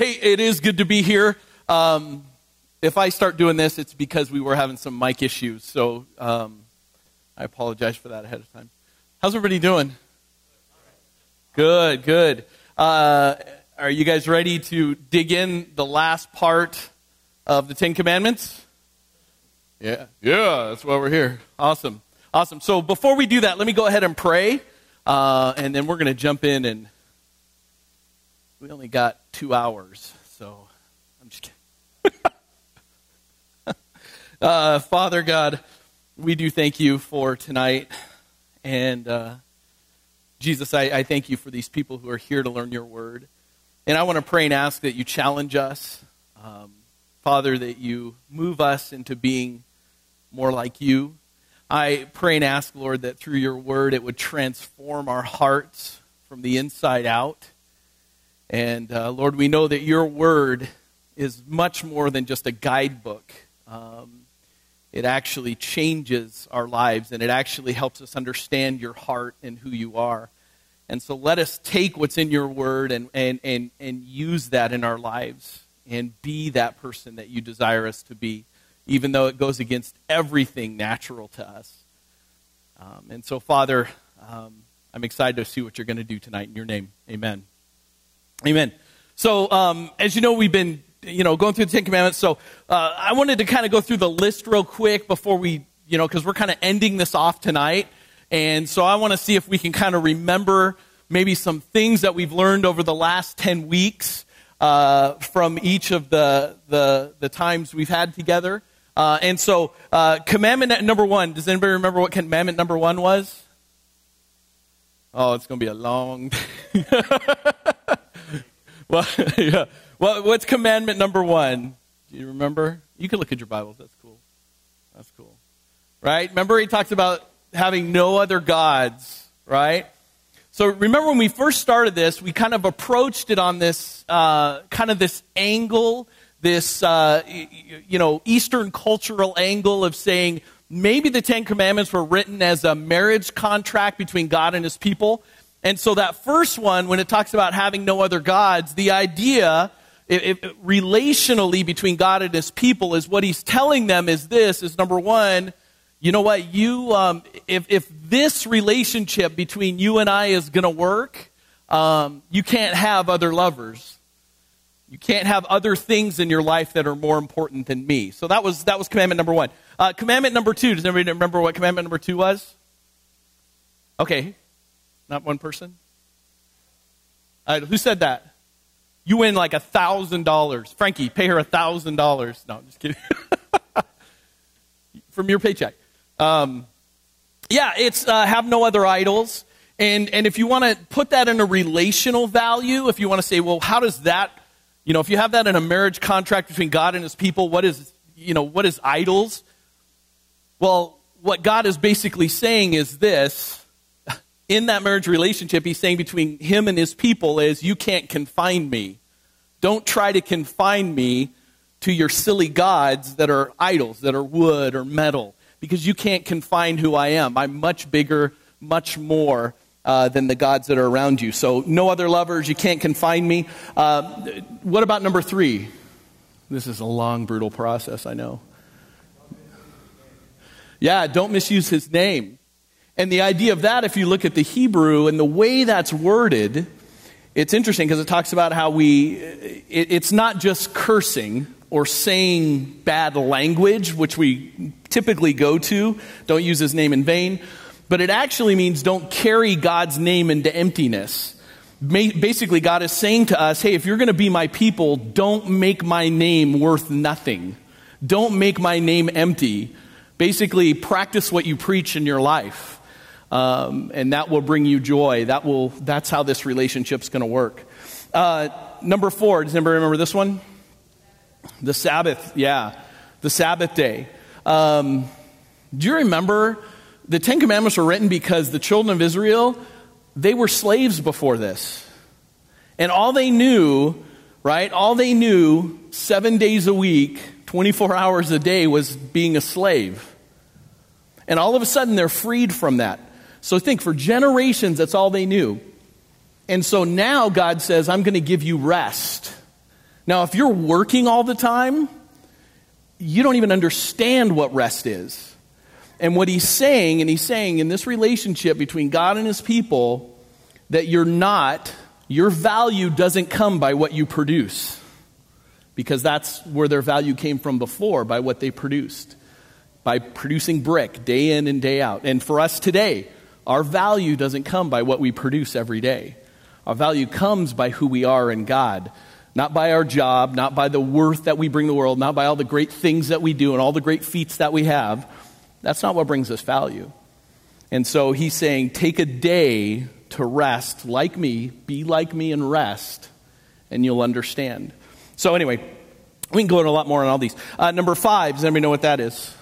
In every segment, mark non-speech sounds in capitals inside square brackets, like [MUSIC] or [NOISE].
Hey, it is good to be here. Um, if I start doing this, it's because we were having some mic issues. So um, I apologize for that ahead of time. How's everybody doing? Good, good. Uh, are you guys ready to dig in the last part of the Ten Commandments? Yeah, yeah, that's why we're here. Awesome, awesome. So before we do that, let me go ahead and pray, uh, and then we're going to jump in and we only got two hours, so I'm just kidding. [LAUGHS] uh, Father God, we do thank you for tonight. And uh, Jesus, I, I thank you for these people who are here to learn your word. And I want to pray and ask that you challenge us, um, Father, that you move us into being more like you. I pray and ask, Lord, that through your word it would transform our hearts from the inside out. And uh, Lord, we know that your word is much more than just a guidebook. Um, it actually changes our lives and it actually helps us understand your heart and who you are. And so let us take what's in your word and, and, and, and use that in our lives and be that person that you desire us to be, even though it goes against everything natural to us. Um, and so, Father, um, I'm excited to see what you're going to do tonight in your name. Amen. Amen. So, um, as you know, we've been, you know, going through the Ten Commandments. So, uh, I wanted to kind of go through the list real quick before we, you know, because we're kind of ending this off tonight. And so I want to see if we can kind of remember maybe some things that we've learned over the last 10 weeks uh, from each of the, the, the times we've had together. Uh, and so, uh, commandment number one, does anybody remember what commandment number one was? Oh, it's going to be a long. [LAUGHS] Well, [LAUGHS] yeah. Well, what's commandment number one? Do you remember? You can look at your Bibles. That's cool. That's cool. Right? Remember, he talks about having no other gods, right? So remember when we first started this, we kind of approached it on this uh, kind of this angle, this uh, you know Eastern cultural angle of saying maybe the Ten Commandments were written as a marriage contract between God and His people, and so that first one, when it talks about having no other gods, the idea if, if, relationally between God and his people is what he's telling them is this is number one, you know what, you um, if, if this relationship between you and I is going to work, um, you can't have other lovers. You can't have other things in your life that are more important than me. So that was that was commandment number one. Uh, commandment number two. Does anybody remember what commandment number two was? Okay, not one person? Uh, who said that? You win like a thousand dollars. Frankie, pay her a thousand dollars. No, I'm just kidding. [LAUGHS] From your paycheck. Um, yeah, it's uh, have no other idols. And, and if you want to put that in a relational value, if you want to say, well, how does that, you know, if you have that in a marriage contract between God and his people, what is, you know, what is idols? Well, what God is basically saying is this in that marriage relationship, he's saying between him and his people is, you can't confine me. Don't try to confine me to your silly gods that are idols, that are wood or metal, because you can't confine who I am. I'm much bigger, much more uh, than the gods that are around you. So, no other lovers, you can't confine me. Uh, what about number three? This is a long, brutal process, I know. Yeah, don't misuse his name. And the idea of that, if you look at the Hebrew and the way that's worded, it's interesting because it talks about how we, it, it's not just cursing or saying bad language, which we typically go to, don't use his name in vain, but it actually means don't carry God's name into emptiness. Basically, God is saying to us, hey, if you're going to be my people, don't make my name worth nothing. Don't make my name empty. Basically, practice what you preach in your life um, and that will bring you joy. That will, that's how this relationship's going to work. Uh, number four, does anybody remember this one? The Sabbath, yeah, the Sabbath day. Um, do you remember the Ten Commandments were written because the children of Israel, they were slaves before this. And all they knew, right, all they knew seven days a week, 24 hours a day was being a slave. And all of a sudden they're freed from that. So think, for generations, that's all they knew. And so now God says, I'm going to give you rest. Now, if you're working all the time, you don't even understand what rest is. And what he's saying, and he's saying in this relationship between God and his people, that you're not, your value doesn't come by what you produce. Because that's where their value came from before, by what they produced. By producing brick day in and day out. And for us today, our value doesn't come by what we produce every day. Our value comes by who we are in God not by our job, not by the worth that we bring the world, not by all the great things that we do and all the great feats that we have. That's not what brings us value. And so he's saying, take a day to rest like me, be like me and rest, and you'll understand. So, anyway, we can go into a lot more on all these. Uh, number five, does anybody know what that is?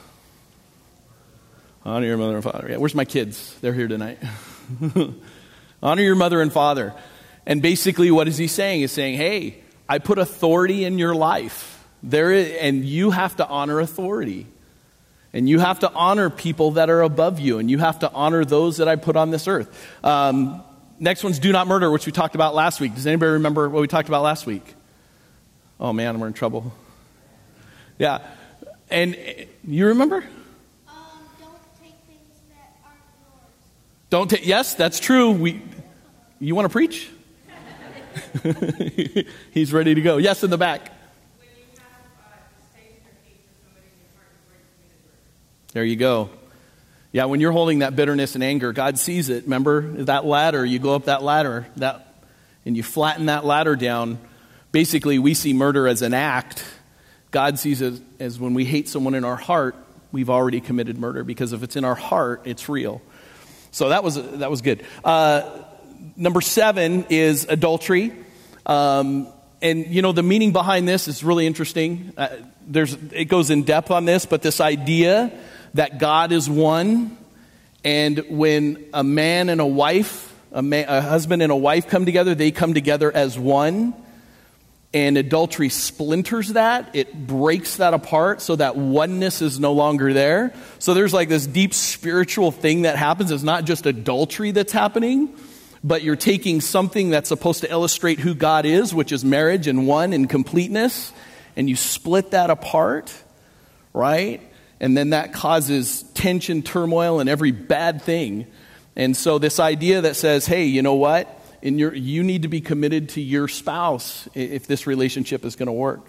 Honor your mother and father. Yeah, where's my kids? They're here tonight. [LAUGHS] Honor your mother and father. And basically, what is he saying? He's saying, hey, I put authority in your life. There is, and you have to honor authority. And you have to honor people that are above you. And you have to honor those that I put on this earth. Um, next one's do not murder, which we talked about last week. Does anybody remember what we talked about last week? Oh man, we're in trouble. Yeah. And you remember? Um, don't take things that aren't yours. Don't take, yes, that's true. We, you want to preach? [LAUGHS] He's ready to go. Yes, in the back. There you go. Yeah, when you're holding that bitterness and anger, God sees it. Remember that ladder? You go up that ladder, that, and you flatten that ladder down. Basically, we see murder as an act. God sees it as when we hate someone in our heart, we've already committed murder because if it's in our heart, it's real. So that was that was good. Uh, number seven is adultery. Um, and you know the meaning behind this is really interesting. Uh, there's it goes in depth on this, but this idea that God is one, and when a man and a wife, a, man, a husband and a wife come together, they come together as one. And adultery splinters that, it breaks that apart so that oneness is no longer there. So there's like this deep spiritual thing that happens. It's not just adultery that's happening, but you're taking something that's supposed to illustrate who God is, which is marriage and one and completeness, and you split that apart, right? And then that causes tension, turmoil, and every bad thing. And so, this idea that says, hey, you know what? In you need to be committed to your spouse if this relationship is going to work.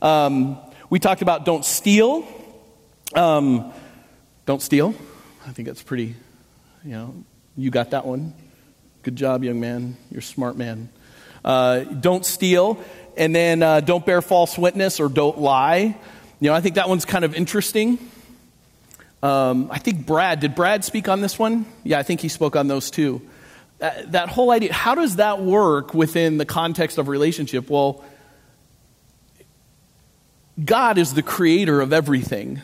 Um, we talked about don't steal. Um, don't steal. I think that's pretty, you know, you got that one. Good job, young man. You're a smart man. Uh, don't steal. And then uh, don't bear false witness or don't lie. You know, I think that one's kind of interesting. Um, I think Brad, did Brad speak on this one? Yeah, I think he spoke on those too. That, that whole idea, how does that work within the context of relationship? Well, God is the creator of everything.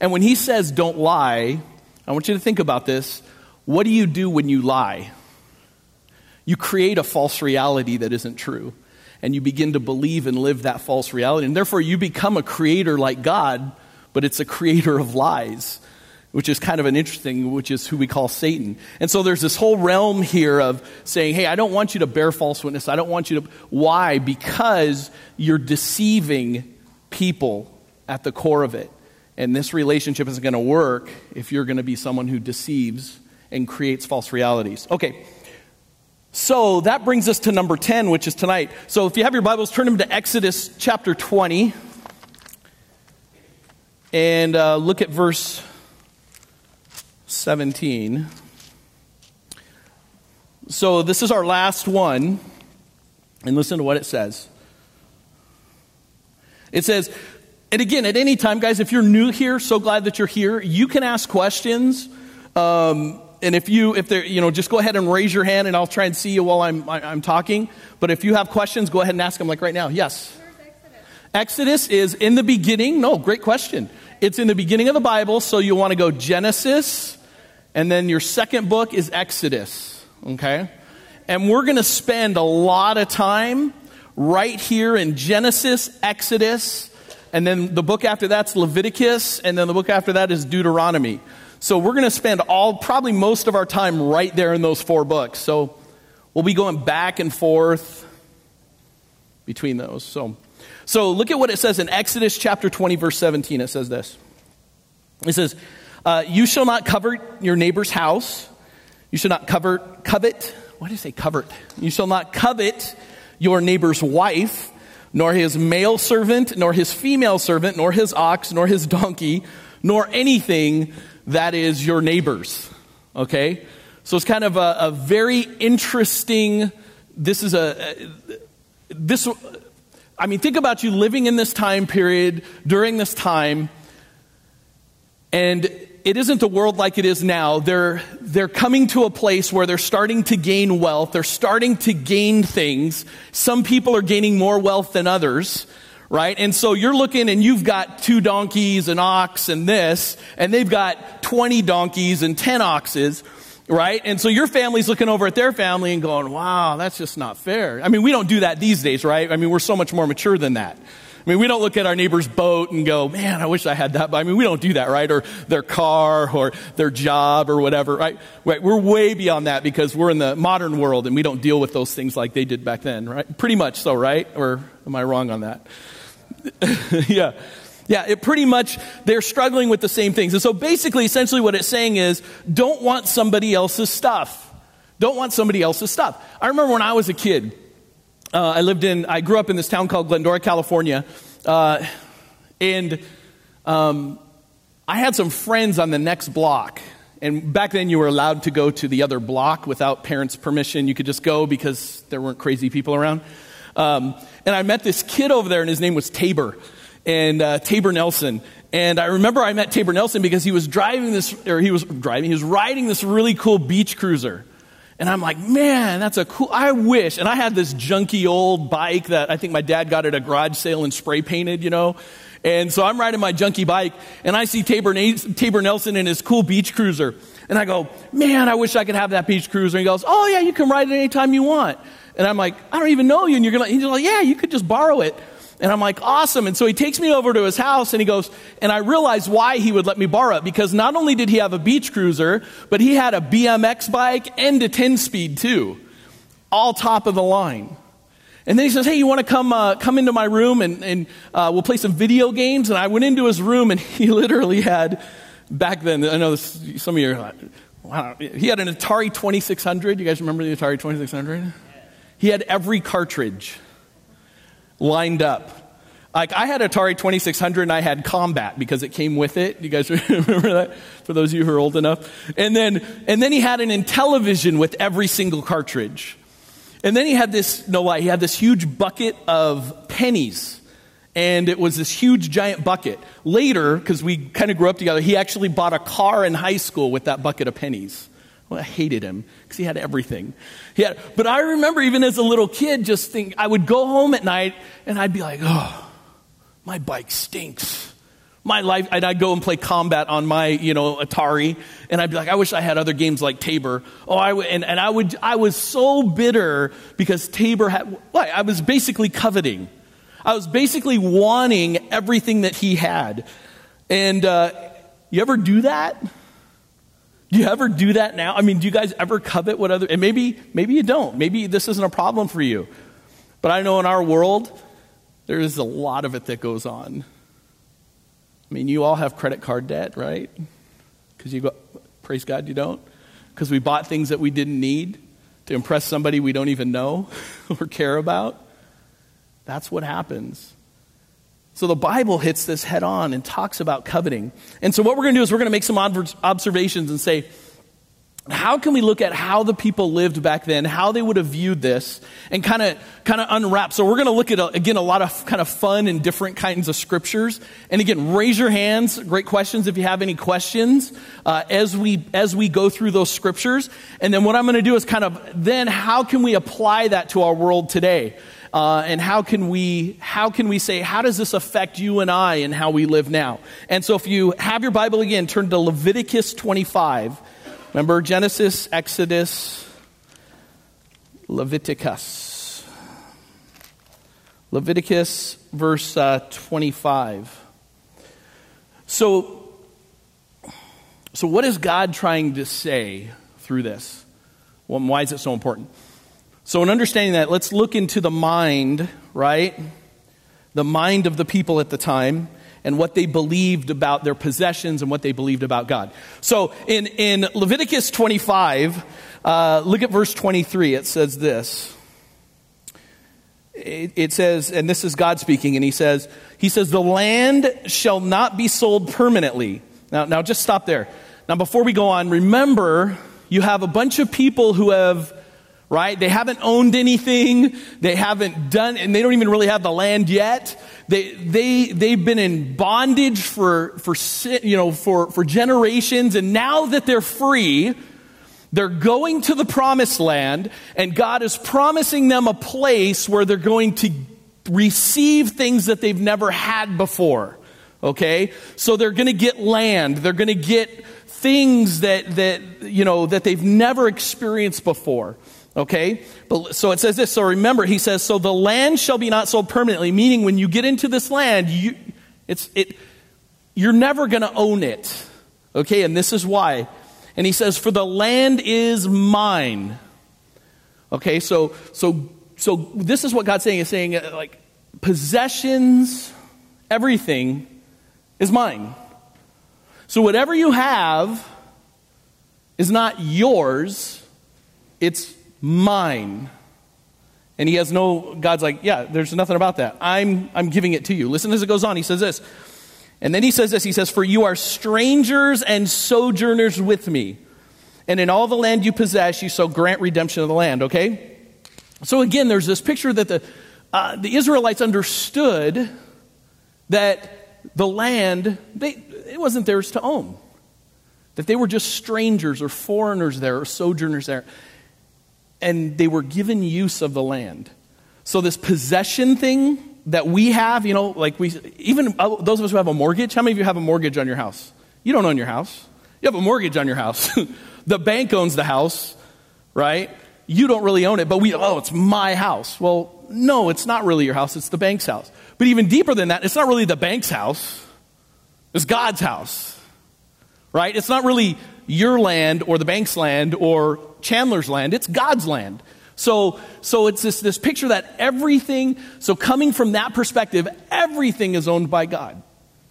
And when he says don't lie, I want you to think about this. What do you do when you lie? You create a false reality that isn't true. And you begin to believe and live that false reality. And therefore, you become a creator like God, but it's a creator of lies, which is kind of an interesting, which is who we call Satan. And so there's this whole realm here of saying, hey, I don't want you to bear false witness. I don't want you to. Why? Because you're deceiving people at the core of it. And this relationship isn't going to work if you're going to be someone who deceives and creates false realities. Okay. So that brings us to number 10, which is tonight. So if you have your Bibles, turn them to Exodus chapter 20 and uh, look at verse 17. So this is our last one, and listen to what it says. It says, and again, at any time, guys, if you're new here, so glad that you're here, you can ask questions. Um, and if you, if there, you know, just go ahead and raise your hand and I'll try and see you while I'm, I'm talking. But if you have questions, go ahead and ask them like right now. Yes? Exodus? Exodus is in the beginning. No, great question. It's in the beginning of the Bible, so you want to go Genesis, and then your second book is Exodus. Okay? And we're going to spend a lot of time right here in Genesis, Exodus, and then the book after that's Leviticus, and then the book after that is Deuteronomy. So we're going to spend all, probably most of our time right there in those four books. So we'll be going back and forth between those. So, so look at what it says in Exodus chapter 20, verse 17. It says this. It says, uh, You shall not covet your neighbor's house. You shall not cover, covet. Why do you say covet? You shall not covet your neighbor's wife, nor his male servant, nor his female servant, nor his ox, nor his donkey, nor anything that is your neighbor's. Okay? So it's kind of a, a very interesting. This is a. This. I mean, think about you living in this time period during this time, and it isn't the world like it is now. They're, they're coming to a place where they're starting to gain wealth. They're starting to gain things. Some people are gaining more wealth than others, right? And so you're looking and you've got two donkeys, an ox, and this, and they've got 20 donkeys and 10 oxes, right? And so your family's looking over at their family and going, wow, that's just not fair. I mean, we don't do that these days, right? I mean, we're so much more mature than that. I mean, we don't look at our neighbor's boat and go, man, I wish I had that. But I mean, we don't do that, right? Or their car or their job or whatever, right? right? We're way beyond that because we're in the modern world and we don't deal with those things like they did back then, right? Pretty much so, right? Or am I wrong on that? [LAUGHS] yeah. Yeah, it pretty much, they're struggling with the same things. And so basically, essentially what it's saying is, don't want somebody else's stuff. Don't want somebody else's stuff. I remember when I was a kid, uh, I lived in, I grew up in this town called Glendora, California. Uh, and um, I had some friends on the next block. And back then, you were allowed to go to the other block without parents' permission. You could just go because there weren't crazy people around. Um, and I met this kid over there, and his name was Tabor, and uh, Tabor Nelson. And I remember I met Tabor Nelson because he was driving this, or he was driving, he was riding this really cool beach cruiser. And I'm like, man, that's a cool, I wish. And I had this junky old bike that I think my dad got at a garage sale and spray painted, you know. And so I'm riding my junky bike and I see Tabor, Tabor Nelson in his cool beach cruiser. And I go, man, I wish I could have that beach cruiser. And he goes, oh yeah, you can ride it anytime you want. And I'm like, I don't even know you. And you're going to, he's like, yeah, you could just borrow it. And I'm like, awesome. And so he takes me over to his house and he goes, and I realized why he would let me borrow it because not only did he have a beach cruiser, but he had a BMX bike and a 10 speed too. All top of the line. And then he says, hey, you want to come, uh, come into my room and, and uh, we'll play some video games? And I went into his room and [LAUGHS] he literally had, back then, I know this, some of you are like, wow, he had an Atari 2600. You guys remember the Atari 2600? He had every cartridge lined up. Like I had Atari 2600 and I had Combat because it came with it. You guys [LAUGHS] remember that? For those of you who are old enough. And then, and then he had an Intellivision with every single cartridge. And then he had this, no lie, he had this huge bucket of pennies. And it was this huge giant bucket. Later, because we kind of grew up together, he actually bought a car in high school with that bucket of pennies. Well, I hated him because he had everything. He had, but I remember even as a little kid, just think I would go home at night and I'd be like, oh, my bike stinks. My life, and I'd go and play combat on my, you know, Atari, and I'd be like, I wish I had other games like Tabor. Oh, I and, and I would, I was so bitter because Tabor had. What? I was basically coveting. I was basically wanting everything that he had. And uh, you ever do that? Do you ever do that now? I mean, do you guys ever covet what other, and maybe, maybe you don't. Maybe this isn't a problem for you. But I know in our world, there is a lot of it that goes on. I mean, you all have credit card debt, right? Because you go, praise God, you don't. Because we bought things that we didn't need to impress somebody we don't even know [LAUGHS] or care about. That's what happens. So the Bible hits this head on and talks about coveting. And so what we're going to do is we're going to make some observations and say, how can we look at how the people lived back then, how they would have viewed this, and kind of kind of unwrap? So we're going to look at again a lot of kind of fun and different kinds of scriptures. And again, raise your hands. Great questions if you have any questions uh, as we as we go through those scriptures. And then what I'm going to do is kind of then how can we apply that to our world today? Uh, and how can we how can we say how does this affect you and I and how we live now? And so if you have your Bible again, turn to Leviticus 25. Remember Genesis, Exodus, Leviticus. Leviticus, verse uh, 25. So, so, what is God trying to say through this? Well, why is it so important? So, in understanding that, let's look into the mind, right? The mind of the people at the time and what they believed about their possessions and what they believed about God. So, in, in Leviticus 25, uh, look at verse 23. It says this. It, it says, and this is God speaking, and he says, he says, the land shall not be sold permanently. Now, now just stop there. Now, before we go on, remember you have a bunch of people who have, right? They haven't owned anything. They haven't done, and they don't even really have the land yet. They, they, they've been in bondage for, for, you know, for, for generations. And now that they're free, they're going to the promised land, and God is promising them a place where they're going to receive things that they've never had before. Okay? So they're going to get land. They're going to get things that, that, you know, that they've never experienced before. Okay? But, so it says this. So remember, he says, so the land shall be not sold permanently, meaning when you get into this land, you, it's, it, you're never going to own it. Okay? And this is why. And he says, for the land is mine. Okay? So, so, so this is what God's saying. He's saying, uh, like, possessions, everything is mine. So whatever you have is not yours, it's mine. And he has no, God's like, yeah, there's nothing about that. I'm, I'm giving it to you. Listen as it goes on. He says this. And then he says this. He says, For you are strangers and sojourners with me. And in all the land you possess, you shall grant redemption of the land. Okay? So again, there's this picture that the, uh, the Israelites understood that the land, they, it wasn't theirs to own. That they were just strangers or foreigners there or sojourners there. And they were given use of the land. So, this possession thing that we have, you know, like we, even uh, those of us who have a mortgage, how many of you have a mortgage on your house? You don't own your house. You have a mortgage on your house. [LAUGHS] the bank owns the house, right? You don't really own it, but we, oh, it's my house. Well, no, it's not really your house, it's the bank's house. But even deeper than that, it's not really the bank's house. It's God's house, right? It's not really your land or the bank's land or Chandler's land. It's God's land. So, so it's this, this picture that everything, so coming from that perspective, everything is owned by God.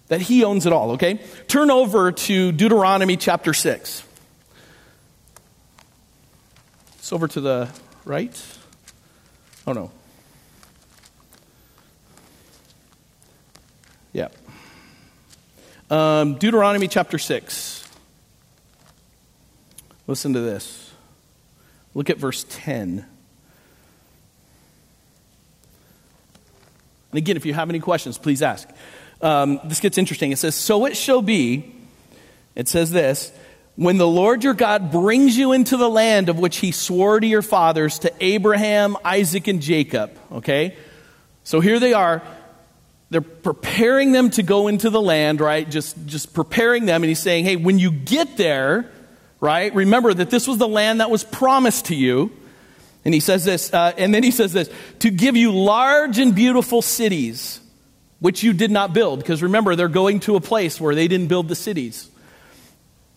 That He owns it all, okay? Turn over to Deuteronomy chapter 6. It's over to the right. Oh, no. Yeah. Um, Deuteronomy chapter 6. Listen to this. Look at verse 10. And again, if you have any questions, please ask. Um, this gets interesting. It says, So it shall be, it says this, when the Lord your God brings you into the land of which he swore to your fathers, to Abraham, Isaac, and Jacob. Okay? So here they are they're preparing them to go into the land, right? Just, just preparing them. And he's saying, hey, when you get there, right, remember that this was the land that was promised to you. And he says this, uh, and then he says this, to give you large and beautiful cities, which you did not build. Because remember, they're going to a place where they didn't build the cities.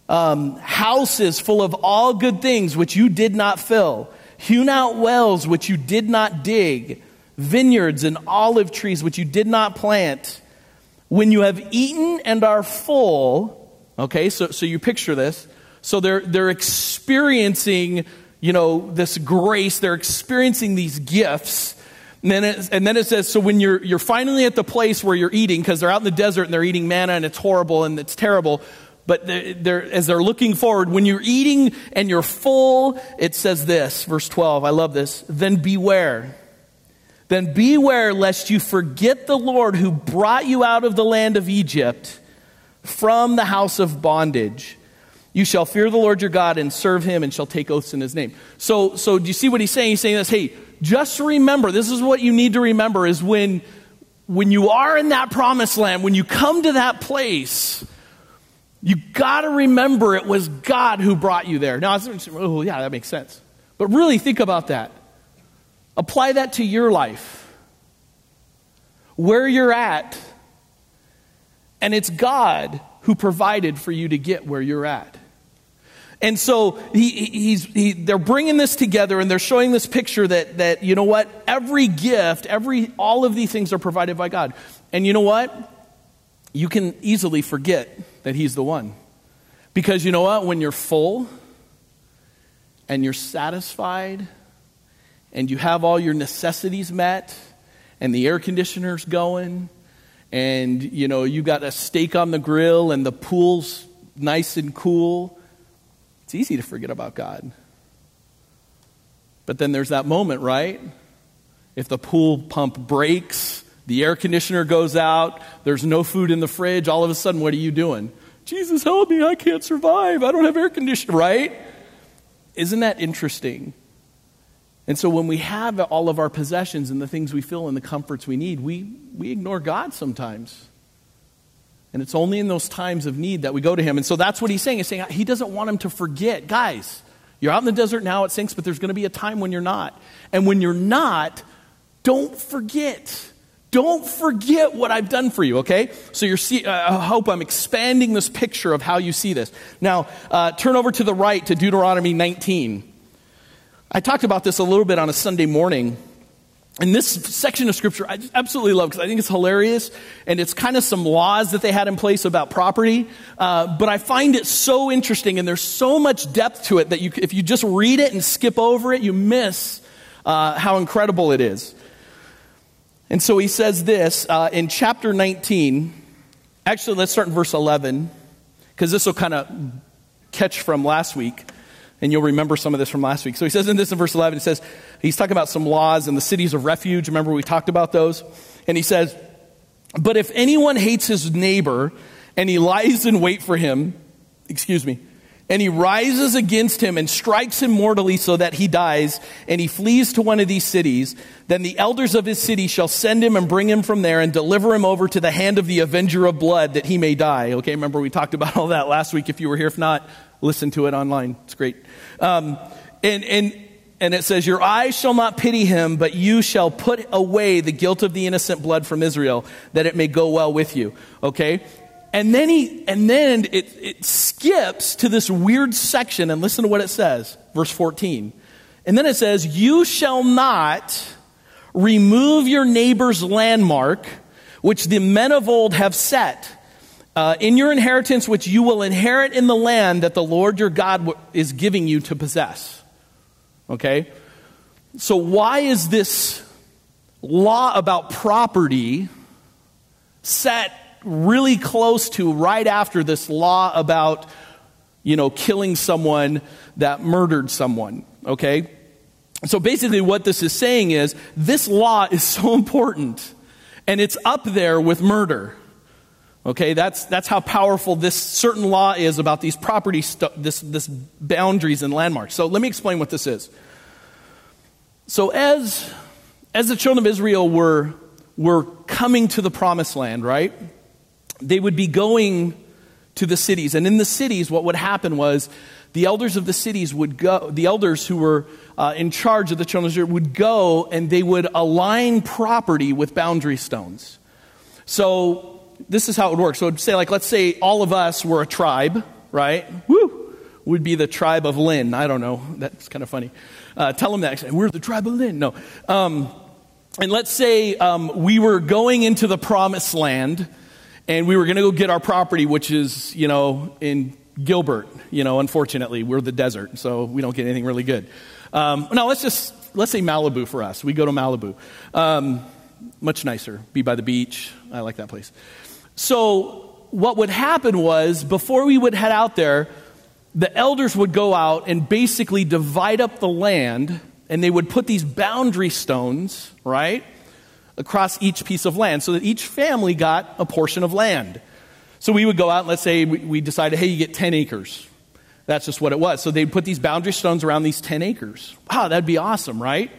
Um, houses full of all good things, which you did not fill. Hewn out wells, which you did not dig vineyards and olive trees which you did not plant, when you have eaten and are full, okay, so, so you picture this. So they're, they're experiencing, you know, this grace, they're experiencing these gifts. And then, it, and then it says, so when you're, you're finally at the place where you're eating, because they're out in the desert and they're eating manna and it's horrible and it's terrible, but they're, they're, as they're looking forward, when you're eating and you're full, it says this, verse 12, I love this, then beware then beware lest you forget the Lord who brought you out of the land of Egypt from the house of bondage. You shall fear the Lord your God and serve him and shall take oaths in his name. So, so do you see what he's saying? He's saying this, hey, just remember, this is what you need to remember is when, when you are in that promised land, when you come to that place, you got to remember it was God who brought you there. Now, oh, yeah, that makes sense. But really think about that. Apply that to your life. Where you're at, and it's God who provided for you to get where you're at. And so he, he's, he, they're bringing this together and they're showing this picture that, that, you know what, every gift, every, all of these things are provided by God. And you know what? You can easily forget that he's the one. Because you know what? When you're full and you're satisfied and you have all your necessities met and the air conditioner's going and you know you got a steak on the grill and the pool's nice and cool it's easy to forget about God. But then there's that moment, right? If the pool pump breaks, the air conditioner goes out, there's no food in the fridge, all of a sudden, what are you doing? Jesus, help me, I can't survive. I don't have air conditioning, right? Isn't that interesting? And so when we have all of our possessions and the things we feel and the comforts we need, we, we ignore God sometimes. And it's only in those times of need that we go to him. And so that's what he's saying. He's saying he doesn't want him to forget. Guys, you're out in the desert now, it sinks, but there's going to be a time when you're not. And when you're not, don't forget. Don't forget what I've done for you, okay? So you're see, uh, I hope I'm expanding this picture of how you see this. Now, uh, turn over to the right to Deuteronomy 19. I talked about this a little bit on a Sunday morning and this section of scripture I absolutely love because I think it's hilarious and it's kind of some laws that they had in place about property. Uh, but I find it so interesting and there's so much depth to it that you, if you just read it and skip over it, you miss uh, how incredible it is. And so he says this uh, in chapter 19. Actually, let's start in verse 11 because this will kind of catch from last week. And you'll remember some of this from last week. So he says in this in verse 11, he says, he's talking about some laws and the cities of refuge. Remember we talked about those? And he says, But if anyone hates his neighbor and he lies in wait for him, excuse me, and he rises against him and strikes him mortally so that he dies, and he flees to one of these cities, then the elders of his city shall send him and bring him from there and deliver him over to the hand of the avenger of blood that he may die. Okay, remember we talked about all that last week if you were here. If not, listen to it online. It's great. Um, and, and, and it says, Your eyes shall not pity him, but you shall put away the guilt of the innocent blood from Israel, that it may go well with you. Okay? And then he, and then it, it skips to this weird section, and listen to what it says, verse 14. And then it says, You shall not remove your neighbor's landmark, which the men of old have set uh, in your inheritance, which you will inherit in the land that the Lord your God is giving you to possess. Okay? So, why is this law about property set really close to right after this law about, you know, killing someone that murdered someone? Okay? So, basically, what this is saying is this law is so important, and it's up there with murder. Okay, that's, that's how powerful this certain law is about these property, stu- this, this boundaries and landmarks. So let me explain what this is. So as, as the children of Israel were, were coming to the promised land, right, they would be going to the cities. And in the cities, what would happen was the elders of the cities would go, the elders who were uh, in charge of the children of Israel would go and they would align property with boundary stones. So this is how it would work. So say, like, let's say all of us were a tribe, right? Woo! Would be the tribe of Lynn. I don't know. That's kind of funny. Uh, tell them that. We're the tribe of Lynn. No. Um, and let's say um, we were going into the promised land and we were going to go get our property, which is, you know, in Gilbert. You know, unfortunately, we're the desert, so we don't get anything really good. Um, now, let's just, let's say Malibu for us. We go to Malibu. Um, much nicer. Be by the beach. I like that place. So, what would happen was, before we would head out there, the elders would go out and basically divide up the land, and they would put these boundary stones, right, across each piece of land so that each family got a portion of land. So we would go out, and let's say we decided, hey, you get 10 acres. That's just what it was. So they'd put these boundary stones around these 10 acres. Wow, that'd be awesome, right?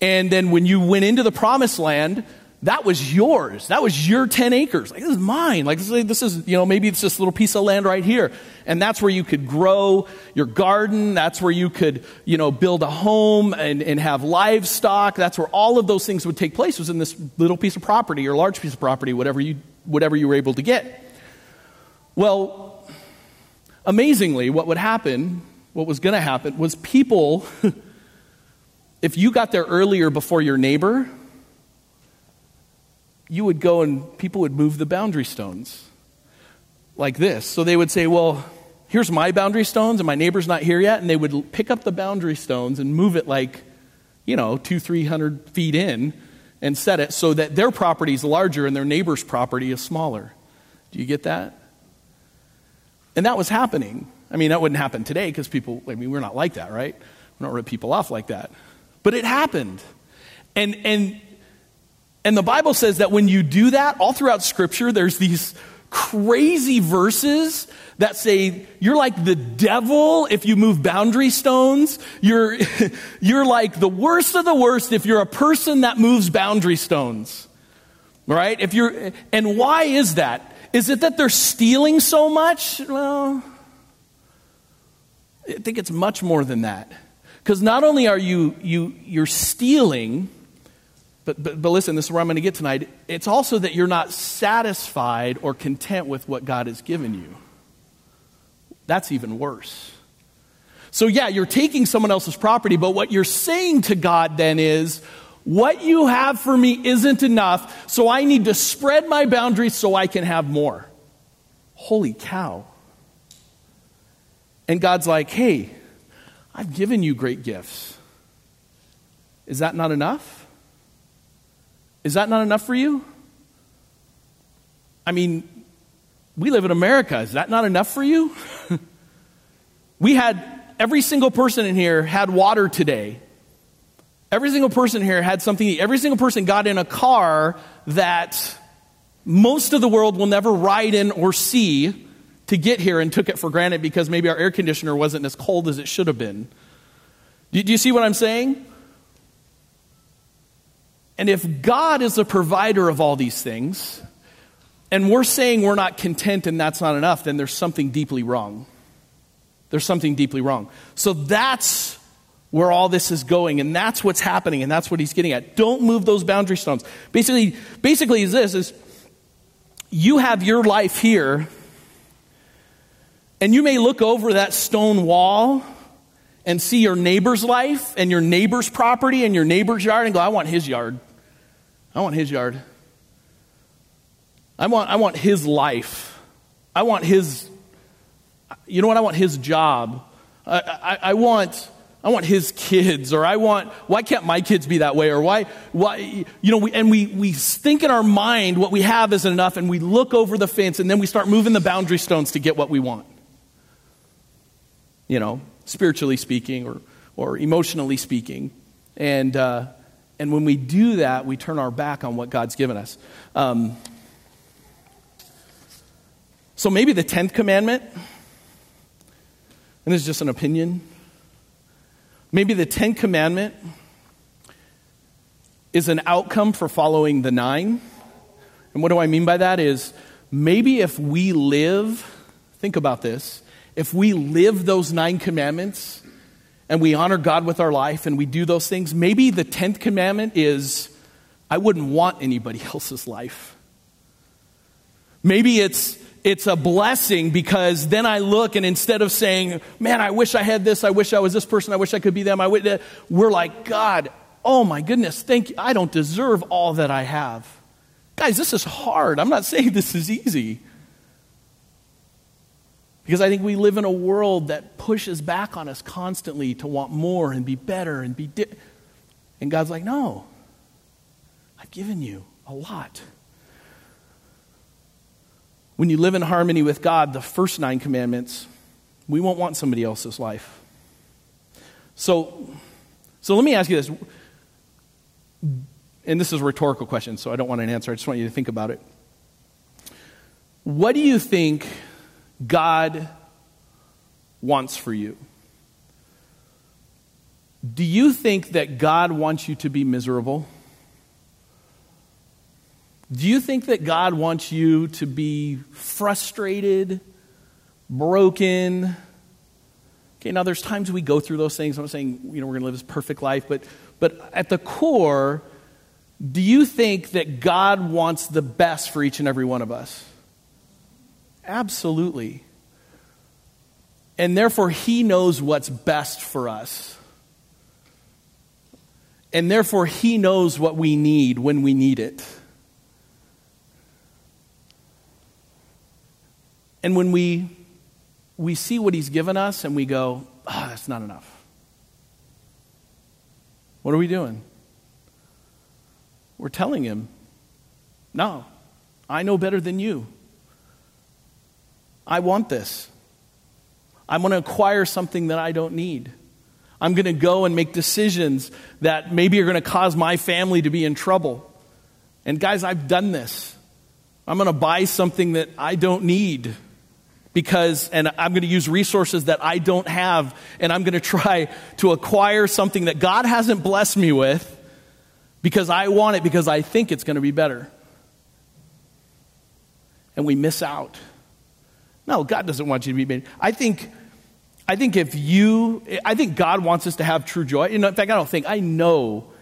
And then when you went into the promised land, that was yours. That was your 10 acres. Like, this is mine. Like, this is, you know, maybe it's this little piece of land right here. And that's where you could grow your garden. That's where you could, you know, build a home and, and have livestock. That's where all of those things would take place was in this little piece of property or large piece of property, whatever you, whatever you were able to get. Well, amazingly, what would happen, what was going to happen, was people, [LAUGHS] if you got there earlier before your neighbor, you would go and people would move the boundary stones like this. So they would say, Well, here's my boundary stones, and my neighbor's not here yet. And they would pick up the boundary stones and move it like, you know, two, three hundred feet in and set it so that their property is larger and their neighbor's property is smaller. Do you get that? And that was happening. I mean, that wouldn't happen today because people, I mean, we're not like that, right? We don't rip people off like that. But it happened. And, and, and the Bible says that when you do that, all throughout Scripture, there's these crazy verses that say you're like the devil if you move boundary stones. You're, [LAUGHS] you're like the worst of the worst if you're a person that moves boundary stones. Right? If you're, and why is that? Is it that they're stealing so much? Well, I think it's much more than that. Because not only are you, you you're stealing, but, but, but listen, this is where I'm going to get tonight. It's also that you're not satisfied or content with what God has given you. That's even worse. So, yeah, you're taking someone else's property, but what you're saying to God then is, what you have for me isn't enough, so I need to spread my boundaries so I can have more. Holy cow. And God's like, hey, I've given you great gifts. Is that not enough? Is that not enough for you? I mean, we live in America. Is that not enough for you? [LAUGHS] we had every single person in here had water today. Every single person here had something. Every single person got in a car that most of the world will never ride in or see to get here and took it for granted because maybe our air conditioner wasn't as cold as it should have been. Do you see what I'm saying? And if God is the provider of all these things, and we're saying we're not content and that's not enough, then there's something deeply wrong. There's something deeply wrong. So that's where all this is going and that's what's happening and that's what he's getting at don't move those boundary stones basically basically is this is you have your life here and you may look over that stone wall and see your neighbor's life and your neighbor's property and your neighbor's yard and go i want his yard i want his yard i want i want his life i want his you know what i want his job I, I, I want I want his kids, or I want, why can't my kids be that way? Or why, why, you know, we, and we, we think in our mind what we have isn't enough, and we look over the fence, and then we start moving the boundary stones to get what we want. You know, spiritually speaking, or, or emotionally speaking. And, uh, and when we do that, we turn our back on what God's given us. Um, so maybe the 10th commandment, and this is just an opinion Maybe the 10th commandment is an outcome for following the nine. And what do I mean by that is maybe if we live, think about this, if we live those nine commandments and we honor God with our life and we do those things, maybe the 10th commandment is I wouldn't want anybody [LAUGHS] else's life. Maybe it's it's a blessing because then I look and instead of saying, man, I wish I had this, I wish I was this person, I wish I could be them, I would, we're like, God, oh my goodness, thank you. I don't deserve all that I have. Guys, this is hard. I'm not saying [LAUGHS] this is easy. Because I think we live in a world that pushes back on us constantly to want more and be better and be. Di- and God's like, no, I've given you a lot. When you live in harmony with God, the first nine commandments, we won't want somebody else's life. So, so let me ask you this. And this is a rhetorical question, so I don't want an answer. I just want you to think about it. What do you think God wants for you? Do you think that God wants you to be miserable? Do you think that God wants you to be frustrated, broken? Okay, now there's times we go through those things. I'm not saying, you know, we're going to live this perfect life, but, but at the core, do you think that God wants the best for each and every one of us? Absolutely. And therefore, He knows what's best for us. And therefore, He knows what we need when we need it. And when we, we see what He's given us and we go, oh, that's not enough. What are we doing? We're telling Him, no, I know better than you. I want this. I'm going to acquire something that I don't need. I'm going to go and make decisions that maybe are going to cause my family to be in trouble. And guys, I've done this. I'm going to buy something that I don't need because, and I'm going to use resources that I don't have, and I'm going to try to acquire something that God hasn't blessed me with because I want it because I think it's going to be better. And we miss out. No, God doesn't want you to be made. I think, I think if you, I think God wants us to have true joy. In fact, I don't think, I know,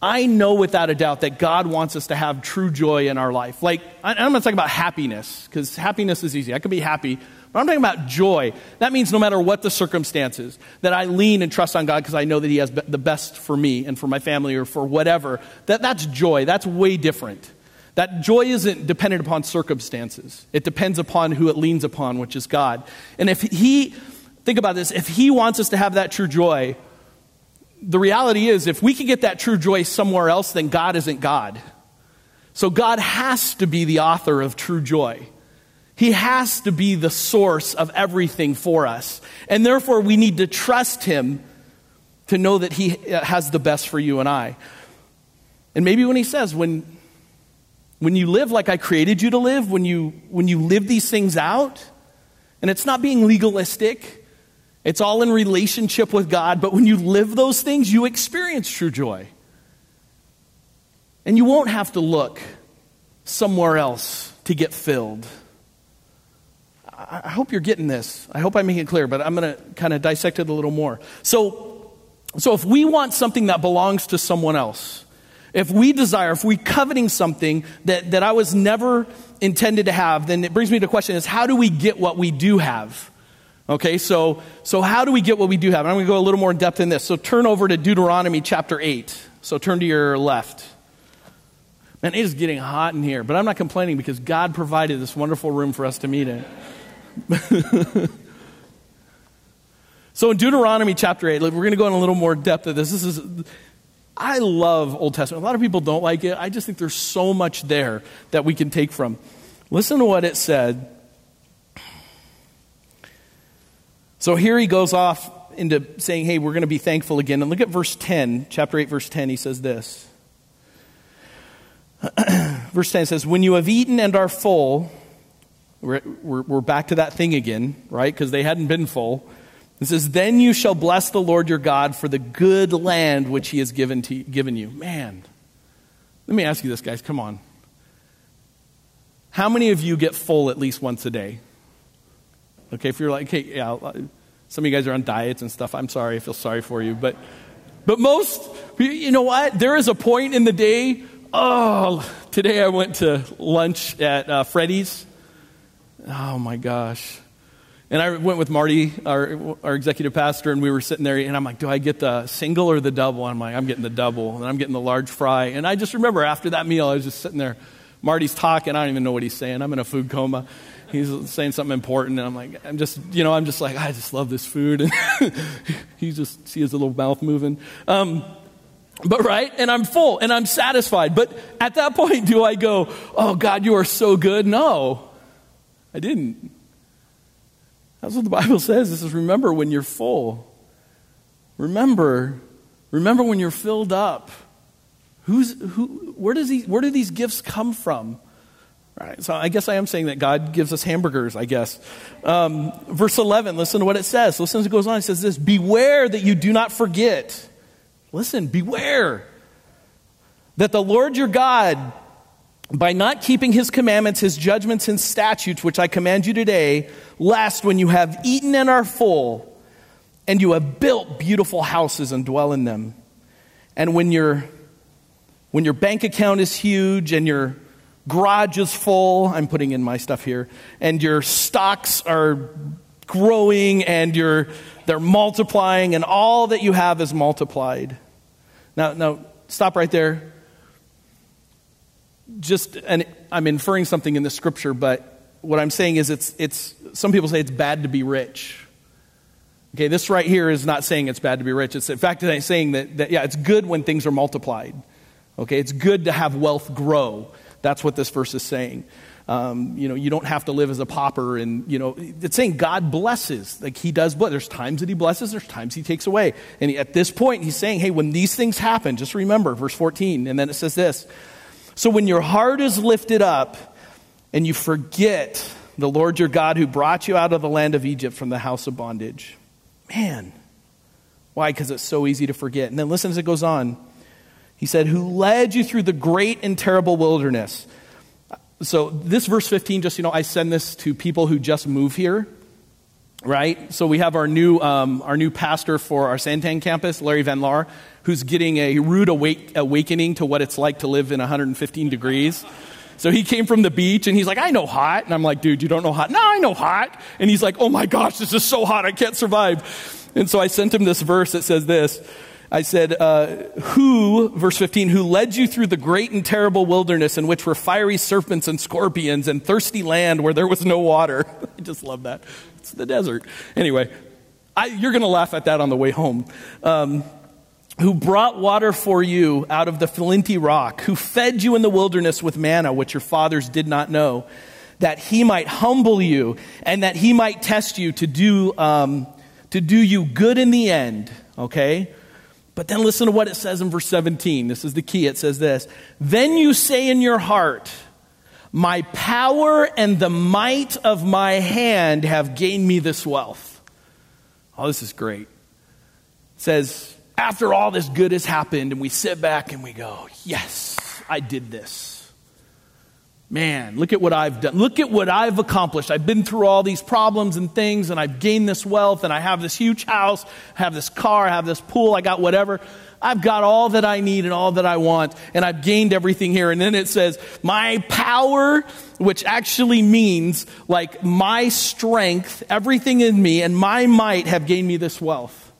I know without a doubt that God wants us to have true joy in our life. Like, I'm not talking about happiness, because happiness is easy. I can be happy. But I'm talking about joy. That means no matter what the circumstances, that I lean and trust on God because I know that He has the best for me and for my family or for whatever. That, that's joy. That's way different. That joy isn't dependent upon circumstances, it depends upon who it leans upon, which is God. And if He, think about this, if He wants us to have that true joy, the reality is if we can get that true joy somewhere else, then God isn't God. So God has to be the author of true joy. He has to be the source of everything for us. And therefore, we need to trust Him to know that He uh, has the best for you and I. And maybe when He says, when when you live like I created you to live, when you, when you live these things out, and it's not being legalistic, it's all in relationship with God, but when you live those things, you experience true joy. And you won't have to look somewhere else to get filled. I hope you're getting this. I hope I make it clear, but I'm going to kind of dissect it a little more. So, so if we want something that belongs to someone else, if we desire, if we coveting something that, that I was never intended to have, then it brings me to the question is how do we get what we do have? Okay, so, so how do we get what we do have? And I'm going to go a little more in depth in this. So turn over to Deuteronomy chapter 8. So turn to your left. Man, it is getting hot in here, but I'm not complaining because God provided this wonderful room for us to meet in. [LAUGHS] so in Deuteronomy chapter 8, we're going to go in a little more depth of this. This is I love Old Testament. A lot of people don't like it. I just think there's so much there that we can take from. Listen to what it said. So here he goes off into saying, hey, we're going to be thankful again. And look at verse 10, chapter 8, verse 10. He says this. [CLEARS THROAT] verse 10 says, When you have eaten and are full, we're, we're, we're back to that thing again, right? Because they hadn't been full. It says, Then you shall bless the Lord your God for the good land which he has given, to, given you. Man, let me ask you this, guys. Come on. How many of you get full at least once a day? Okay, if you're like, okay, yeah, some of you guys are on diets and stuff. I'm sorry, I feel sorry for you. But, but most, you know what? There is a point in the day. Oh, today I went to lunch at uh, Freddy's. Oh my gosh. And I went with Marty, our, our executive pastor, and we were sitting there, and I'm like, do I get the single or the double? I'm like, I'm getting the double, and I'm getting the large fry. And I just remember after that meal, I was just sitting there. Marty's talking. I don't even know what he's saying. I'm in a food coma. He's saying something important, and I'm like, I'm just, you know, I'm just like, I just love this food. And [LAUGHS] he just see his little mouth moving. Um, but right, and I'm full, and I'm satisfied. But at that point, do I go, oh God, you are so good? No, I didn't. That's what the Bible [LAUGHS] says. This is remember when you're full. Remember, remember when you're filled up. Who's, who, where, does he, where do these gifts come from? Right, so I guess I am saying that God gives us hamburgers, I guess. Um, verse 11, listen to what it says. Listen as it goes on. It says this Beware that you do not forget. Listen, beware that the Lord your God by not keeping his commandments, his judgments, and statutes, which I command you today, lest when you have eaten and are full, and you have built beautiful houses and dwell in them, and when your, when your bank account is huge and your garage is full, I'm putting in my stuff here, and your stocks are growing and you're, they're multiplying and all that you have is multiplied. Now, now stop right there. Just, and I'm inferring something in the scripture, but what I'm saying is it's, it's, some people say it's bad to be rich. Okay, this right here is not saying it's bad to be rich. It's in fact it's saying that, that yeah, it's good when things are multiplied. Okay, it's good to have wealth grow. That's what this verse is saying. Um, you know, you don't have to live as a pauper, and you know, it's saying God blesses. Like He does, but there's times that He blesses, there's times He takes away. And at this point, He's saying, "Hey, when these things happen, just remember, verse 14." And then it says this: "So when your heart is lifted up, and you forget the Lord your God, who brought you out of the land of Egypt from the house of bondage." Man, why? Because it's so easy to forget. And then listen as it goes on. He said, Who led you through the great and terrible wilderness. So, this verse 15, just you know, I send this to people who just move here, right? So, we have our new, um, our new pastor for our Santan campus, Larry Van Laar, who's getting a rude awake, awakening to what it's like to live in 115 degrees. So he came from the beach and he's like, I know hot. And I'm like, dude, you don't know hot? No, I know hot. And he's like, oh my gosh, this is so hot. I can't survive. And so I sent him this verse that says this. I said, uh, who, verse 15, who led you through the great and terrible wilderness in which were fiery serpents and scorpions and thirsty land where there was no water. [LAUGHS] I just love that. It's the desert. Anyway, I, you're going to laugh at that on the way home. Um, who brought water for you out of the flinty rock, who fed you in the wilderness with manna, which your fathers did not know, that he might humble you and that he might test you to do, um, to do you good in the end. Okay? But then listen to what it says in verse 17. This is the key. It says this Then you say in your heart, My power and the might of my hand have gained me this wealth. Oh, this is great. It says, after all this good has happened, and we sit back and we go, Yes, I did this. Man, look at what I've done. Look at what I've accomplished. I've been through all these problems and things, and I've gained this wealth, and I have this huge house, I have this car, I have this pool, I got whatever. I've got all that I need and all that I want, and I've gained everything here. And then it says, My power, which actually means like my strength, everything in me, and my might have gained me this wealth.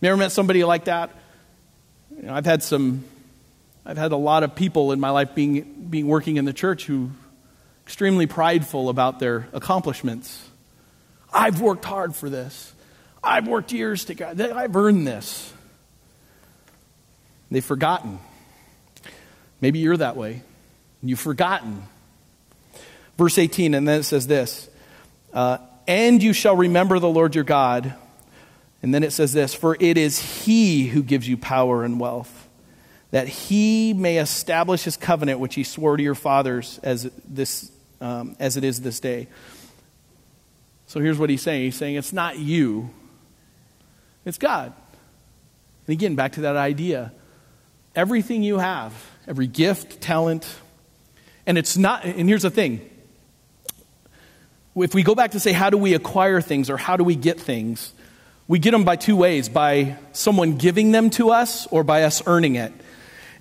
You ever met somebody like that? You know, I've had some, I've had a lot of people in my life being, being working in the church who extremely prideful about their accomplishments. I've worked hard for this. I've worked years to God. I've earned this. They've forgotten. Maybe you're that way. You've forgotten. Verse 18, and then it says this uh, And you shall remember the Lord your God and then it says this For it is he who gives you power and wealth, that he may establish his covenant which he swore to your fathers as, this, um, as it is this day. So here's what he's saying He's saying, It's not you, it's God. And again, back to that idea everything you have, every gift, talent, and it's not, and here's the thing. If we go back to say, how do we acquire things or how do we get things? We get them by two ways by someone giving them to us or by us earning it.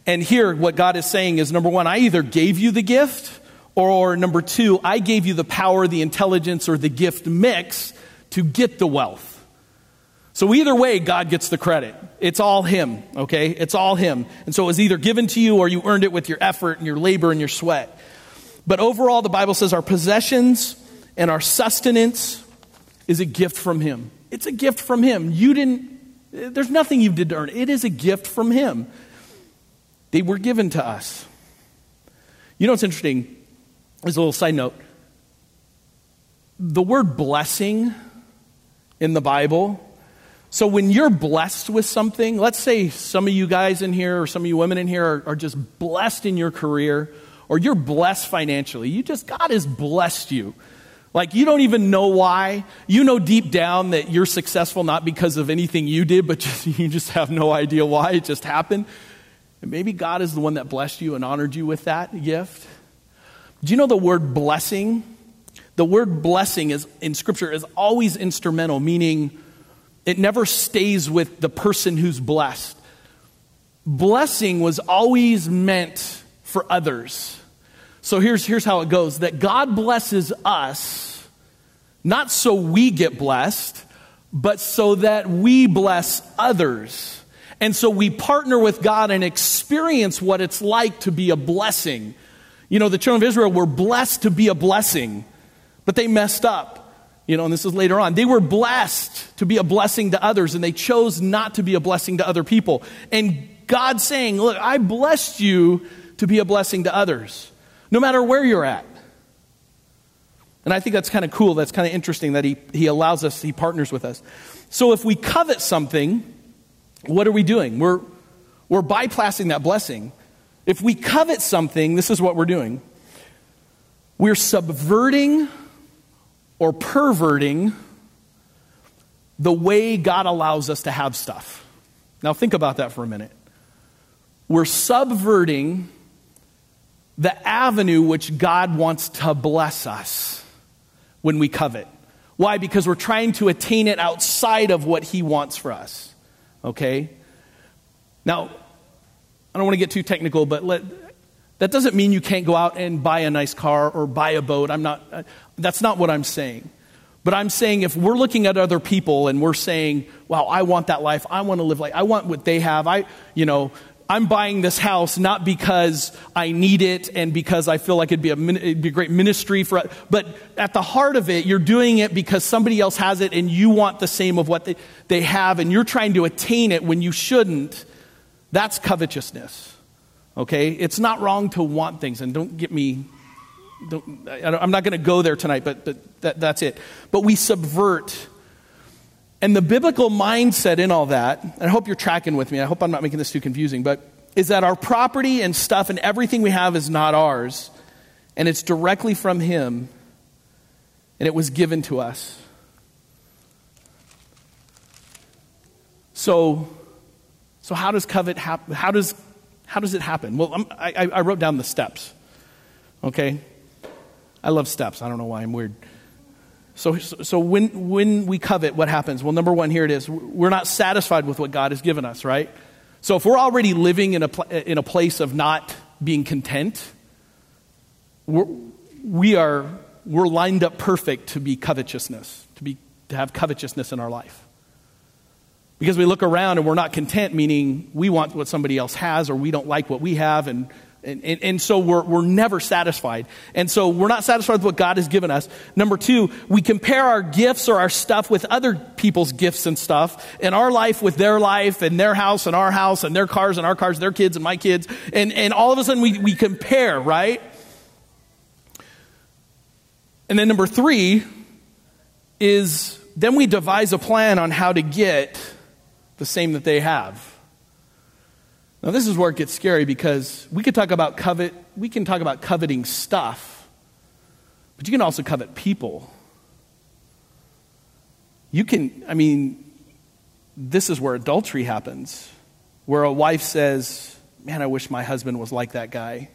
And here, what God is saying is number one, I either gave you the gift, or number two, I gave you the power, the intelligence, or the gift mix to get the wealth. So either way, God gets the credit. It's all Him, okay? It's all Him. And so it was either given to you or you earned it with your effort and your labor and your sweat. But overall, the Bible says our possessions and our sustenance is a gift from Him. It's a gift from Him. You didn't, there's nothing you did to earn it. It is a gift from Him. They were given to us. You know what's interesting? As a little side note, the word blessing in the Bible. So when you're blessed with something, let's say some of you guys in here or some of you women in here are, are just blessed in your career or you're blessed financially. You just, God has blessed you. Like you don't even know why. You know deep down that you're successful not because of anything you did, but [LAUGHS] just, you just have no idea why. It just happened. And maybe God is the one that blessed you and honored you with that gift. Do you know the word blessing? The word blessing is in scripture is always instrumental, meaning it never stays with the person who's blessed. Blessing was always meant for others. So here's, here's how it goes that God blesses us not so we get blessed, but so that we bless others. And so we partner with God and experience what it's like to be a blessing. You know, the children of Israel were blessed to be a blessing, but they messed up. You know, and this is later on. They were blessed to be a blessing to others, and they chose not to be a blessing to other people. And God saying, Look, I blessed you to be a blessing to others, no matter where you're at. And I think that's kind of cool. That's kind of interesting that he, he allows us, he partners with us. So if we covet something, what are we doing? We're, we're bypassing that blessing. If we covet something, this is what we're doing we're subverting or perverting the way God allows us to have stuff. Now, think about that for a minute. We're subverting the avenue which God wants to bless us when we covet. Why? Because we're trying to attain it outside of what He wants for us. Okay? Now, I don't want to get too technical, but let, that doesn't mean you can't go out and buy a nice car or buy a boat. I'm not, uh, that's not what I'm saying. But I'm saying if we're looking at other people and we're saying, wow, I want that life. I want to live like, I want what they have. I, you know, I'm buying this house not because I need it and because I feel like it'd be a, it'd be a great ministry for, but at the heart of it, you're doing it because somebody else has it and you want the same of what they, they have and you're trying to attain it when you shouldn't. That's covetousness. Okay? It's not wrong to want things and don't get me, don't, I'm not going to go there tonight, but, but that, that's it. But we subvert and the biblical mindset in all that, and I hope you're tracking with me, I hope I'm not making this too confusing, but is that our property and stuff and everything we have is not ours, and it's directly from Him, and it was given to us. So, so how does covet happen? How does, how does it happen? Well, I, I wrote down the steps. Okay? I love steps. I don't know why I'm weird. So, so when, when we covet, what happens? Well, number one, here it is. We're not satisfied with what God has given us, right? So if we're already living in a, in a place of not being content, we're, we are, we're lined up perfect to be covetousness, to, be, to have covetousness in our life. Because we look around and we're not content, meaning we want what somebody else has or we don't like what we have and and, and, and, so we're, we're never satisfied. And so we're not satisfied with what God has given us. Number two, we compare our gifts or our stuff with other people's gifts and stuff, and our life with their life, and their house and our house, and their cars and our cars, their kids and my kids. And, and all of a sudden we, we compare, right? And then number three is then we devise a plan on how to get the same that they have. Now, this is where it gets scary because we could talk about covet, we can talk about coveting stuff, but you can also covet people. You can, I mean, this is where adultery happens, where a wife says, Man, I wish my husband was like that guy.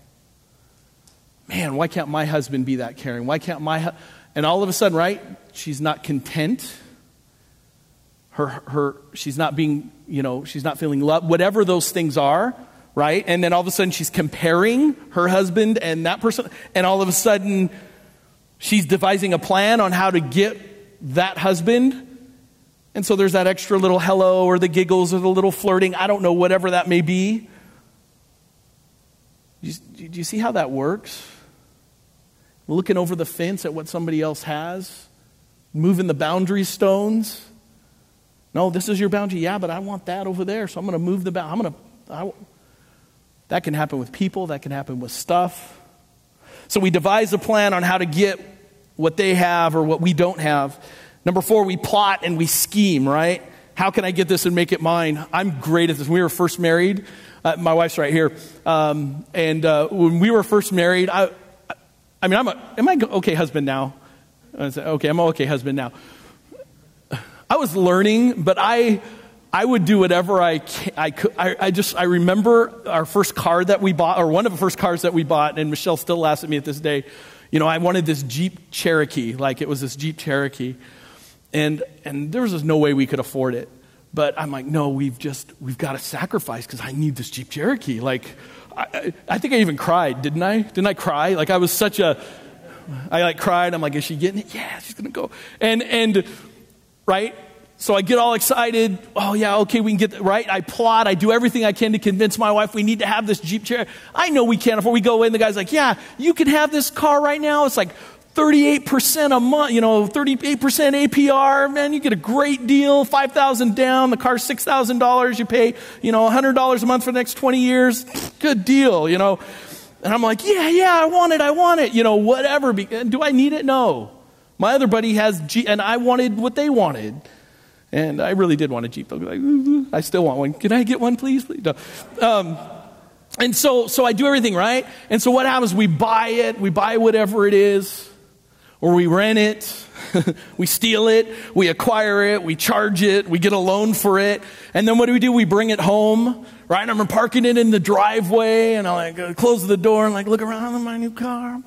Man, why can't my husband be that caring? Why can't my. Hu-? And all of a sudden, right? She's not content her, her, she's not being, you know, she's not feeling love, whatever those things are, right? And then all of a sudden she's comparing her husband and that person, and all of a sudden she's devising a plan on how to get that husband. And so there's that extra little hello or the giggles or the little flirting, I don't know, whatever that may be. Do you, do you see how that works? Looking over the fence at what somebody else has, moving the boundary stones. No, this is your boundary. Yeah, but I want that over there, so I'm going to move the boundary. I'm going to. That can happen with people, that can happen with stuff. So we devise a plan on how to get what they have or what we don't have. Number four, we plot and we scheme, right? How can I get this and make it mine? I'm great at this. When we were first married, uh, my wife's right here. Um, and uh, when we were first married, I, I mean, I'm a, am I okay husband now? I say, okay, I'm okay husband now. I was learning, but I, I would do whatever I, I could. I, I, just, I remember our first car that we bought, or one of the first cars that we bought, and Michelle still laughs at me at this day. You know, I wanted this Jeep Cherokee, like it was this Jeep Cherokee. And, and there was just no way we could afford it. But I'm like, no, we've just, we've got to sacrifice because I need this Jeep Cherokee. Like, I, I think I even cried, didn't I? Didn't I cry? Like, I was such a, I like cried. I'm like, is she getting it? Yeah, she's gonna go. And and right. So I get all excited. Oh yeah, okay, we can get right. I plot. I do everything I can to convince my wife we need to have this Jeep chair. I know we can't afford. We go in. The guy's like, yeah, you can have this car right now. It's like 38% a month, you know, 38% APR, man, you get a great deal, 5000 down, the car's $6,000, you pay, you know, $100 a month for the next 20 years, good deal, you know. And I'm like, yeah, yeah, I want it, I want it, you know, whatever. Do I need it? No. My other buddy has Jeep, and I wanted what they wanted. And I really did want a Jeep. I, like, I still want one. Can I get one, please? please? No. Um, and so, so I do everything right. And so what happens? We buy it. We buy whatever it is or we rent it, [LAUGHS] we steal it, we acquire it, we charge it, we get a loan for it, and then what do we do? We bring it home, right? I'm parking it in the driveway, and I like uh, close the door and like look around in my new car.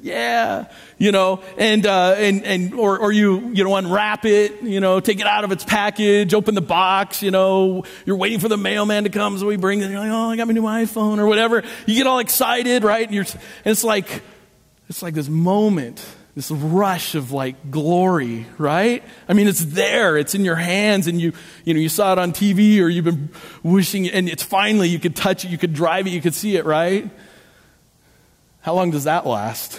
Yeah, you know, and uh, and and or or you you know unwrap it, you know, take it out of its package, open the box, you know, you're waiting for the mailman to come, so we bring it. You're like, oh, I got my new iPhone or whatever. You get all excited, right? And, you're, and it's like it's like this moment, this rush of like glory, right? I mean, it's there, it's in your hands, and you, you know, you saw it on TV or you've been wishing, and it's finally, you could touch it, you could drive it, you could see it, right? How long does that last?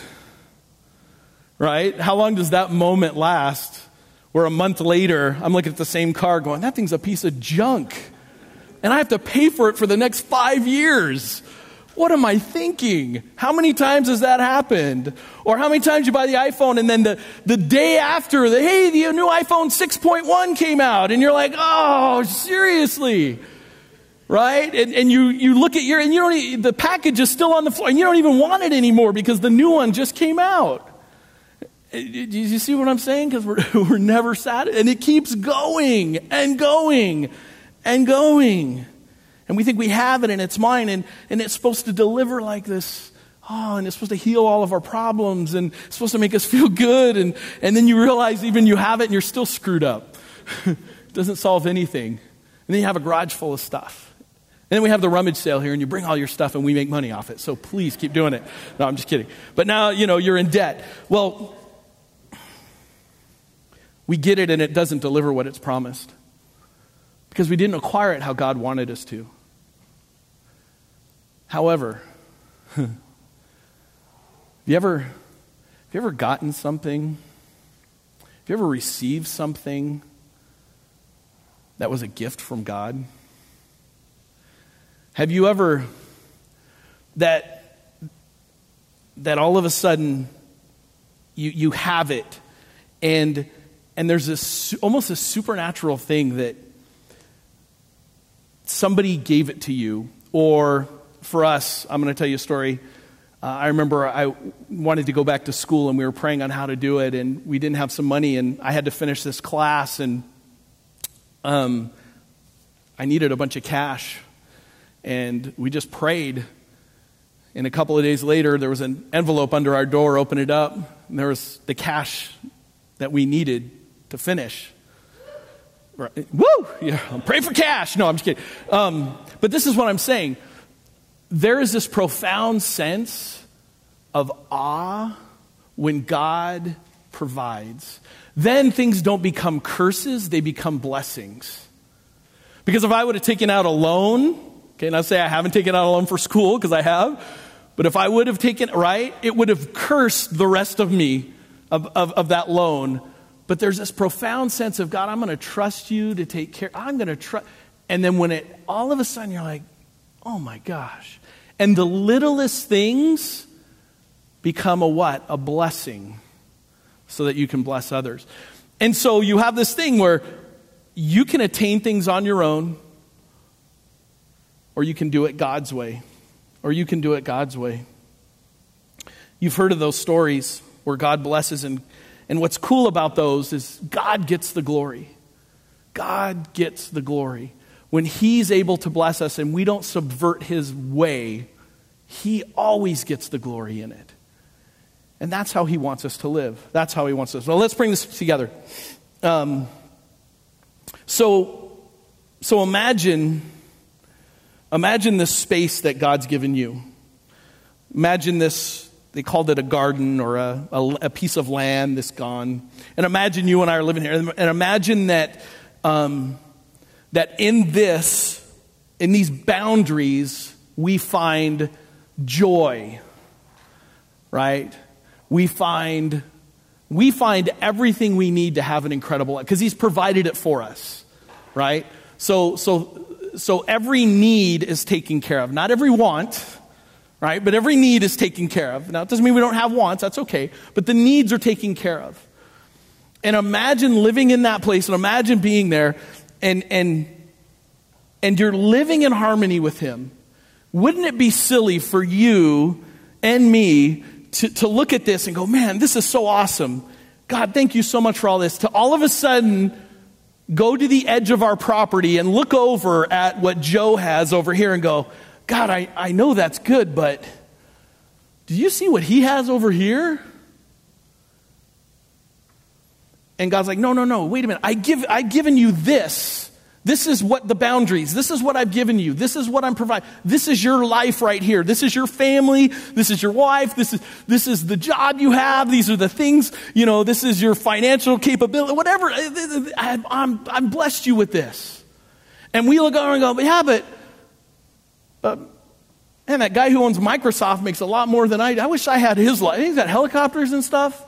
Right? How long does that moment last? Where a month later, I'm looking at the same car going, that thing's a piece of junk. And I have to pay for it for the next five years. What am I thinking? How many times has that happened? Or how many times you buy the iPhone and then the, the day after, the, hey, the new iPhone 6.1 came out, and you're like, oh, seriously? Right? And, and you, you look at your, and you don't, the package is still on the floor, and you don't even want it anymore because the new one just came out. Eh, eh, do you see what I'm saying? Because we're, [LAUGHS] we're never satisfied. And it keeps going and going and going. And we think we have it and it's mine and, and it's supposed to deliver like this. Oh, and it's supposed to heal all of our problems and it's supposed to make us [LAUGHS] feel good. And, and then you realize even you have it and you're still screwed up. [LAUGHS] it doesn't solve anything. And then you have a garage full of stuff. And then we have the rummage sale here and you bring all your stuff and we make money off it. So please keep doing it. No, I'm just kidding. But now, you know, you're in debt. Well, we get it and it doesn't deliver what it's promised because we didn't acquire it how God wanted us to. However, [LAUGHS] have you ever have you ever gotten something? Have you ever received something that was a gift from God? Have you ever that that all of a sudden you you have it and and there's this almost a supernatural thing that somebody gave it to you or for us, I'm going to tell you a story. Uh, I remember I wanted to go back to school and we were praying on how to do it, and we didn't have some money, and I had to finish this class, and um, I needed a bunch of cash. And we just prayed. And a couple of days later, there was an envelope under our door. Open it up, and there was the cash that we needed to finish. Right. Woo! [LAUGHS] Yeah, pray for cash. No, I'm just kidding. Um, but this is what I'm saying there is this profound sense of awe when God provides. Then things don't become curses, they become blessings. Because if I would have taken out a loan, okay, now say I haven't taken out a loan for school because I have, but if I would have taken, right, it would have cursed the rest of me of, of, of that loan. But there's this profound sense of God, I'm going to trust you to take care. I'm going to trust. And then when it, all of a sudden you're like, Oh my gosh. And the littlest things become a what? A blessing so that you can bless others. And so you have this thing where you can attain things on your own, or you can do it God's way. Or you can do it God's way. You've heard of those stories where God blesses, and, and what's cool about those is God gets the glory. God gets the glory when He's able to bless us and we don't subvert His way, He always gets the glory in it. And that's how He wants us to live. That's how He wants us. Well, let's bring this together. Um, so, so imagine, imagine this space that God's given you. Imagine this, they called it a garden or a, a, a piece of land that's gone. And imagine you and I are living here, and imagine that, um, that in this, in these boundaries, we find joy, right? We find we find everything we need to have an incredible life because he's provided it for us right so so so every need is taken care of. Not every want right? But every need is taken care of. Now it doesn't mean we don't have wants. That's okay. But the needs are taken care of. And imagine living in that place and imagine being there and and and you're living in harmony with him. Wouldn't it be silly for you and me to, to look at this and go, man, this is so awesome. God, thank you so much for all this. To all of a sudden go to the edge of our property and look over at what Joe has over here and go, God, I, I know that's good, but do you see what he has over here? And God's like, no, no, no, wait a minute. I give, I've given you this. This is what the boundaries, this is what I've given you, this is what I'm providing. This is your life right here. This is your family, this is your wife, this is, this is the job you have, these are the things, you know, this is your financial capability, whatever. I'm, I'm blessed you with this. And we look over and go, yeah, but, but, man, that guy who owns Microsoft makes a lot more than I do. I wish I had his life. He's got helicopters and stuff.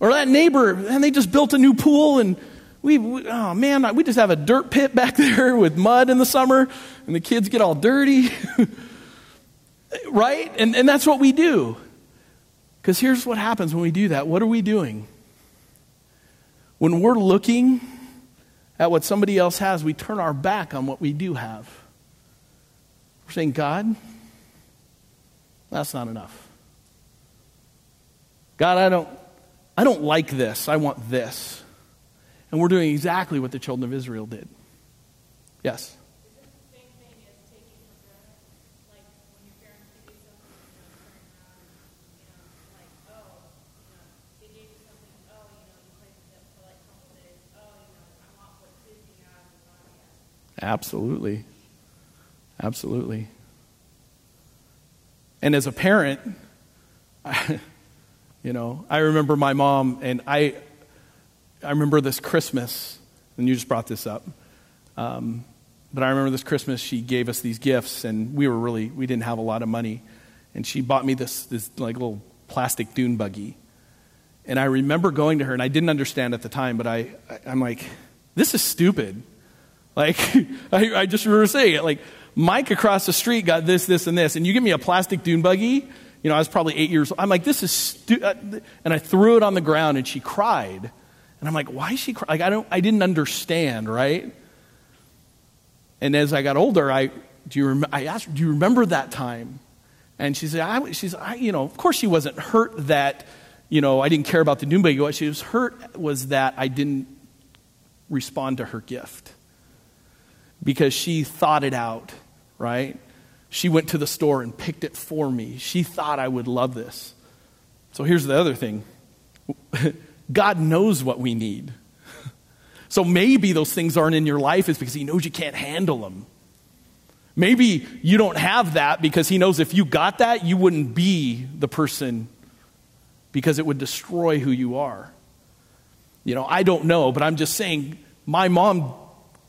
Or that neighbor, and they just built a new pool and we, we, oh man, we just have a dirt pit back [LAUGHS] there with mud in the summer, and the kids get all dirty. [LAUGHS] right? And, and that's what we do. Because here's what happens when we do that. What are we doing? When we're looking at what somebody else has, we turn our back on what we do have. We're saying, God, that's not enough. God, I don't, I don't like this. I want this. And we're doing exactly what the children of Israel did. Yes? Absolutely. Absolutely. And as a parent, I, [LAUGHS] you know, I remember my mom, and I, I remember this Christmas, and you just brought this up. Um, but I remember this Christmas, she gave us these gifts, and we were really, we didn't have a lot of money. And she bought me this, this like little plastic dune buggy. And I remember going to her, and I didn't understand at the time, but I, I, am like, this is stupid. Like, [LAUGHS] I, I just remember saying it. Like, Mike across the street got this, this, and this, and you give me a plastic dune buggy. You know, I was probably eight years old. I'm like, this is stupid. And I threw it on the ground, and she cried. And I'm like, why is she crying? Like, I, don't, I didn't understand, right? And as I got older, I, do you rem- I asked, do you remember that time? And she said, I, she's, I, you know, of course she wasn't hurt that, you know, I didn't care about the Doomba. What she was hurt was that I didn't respond to her gift because she thought it out, right? She went to the store and picked it for me. She thought I would love this. So here's the other thing God knows what we need. So maybe those things aren't in your life is because He knows you can't handle them. Maybe you don't have that because He knows if you got that, you wouldn't be the person because it would destroy who you are. You know, I don't know, but I'm just saying, my mom,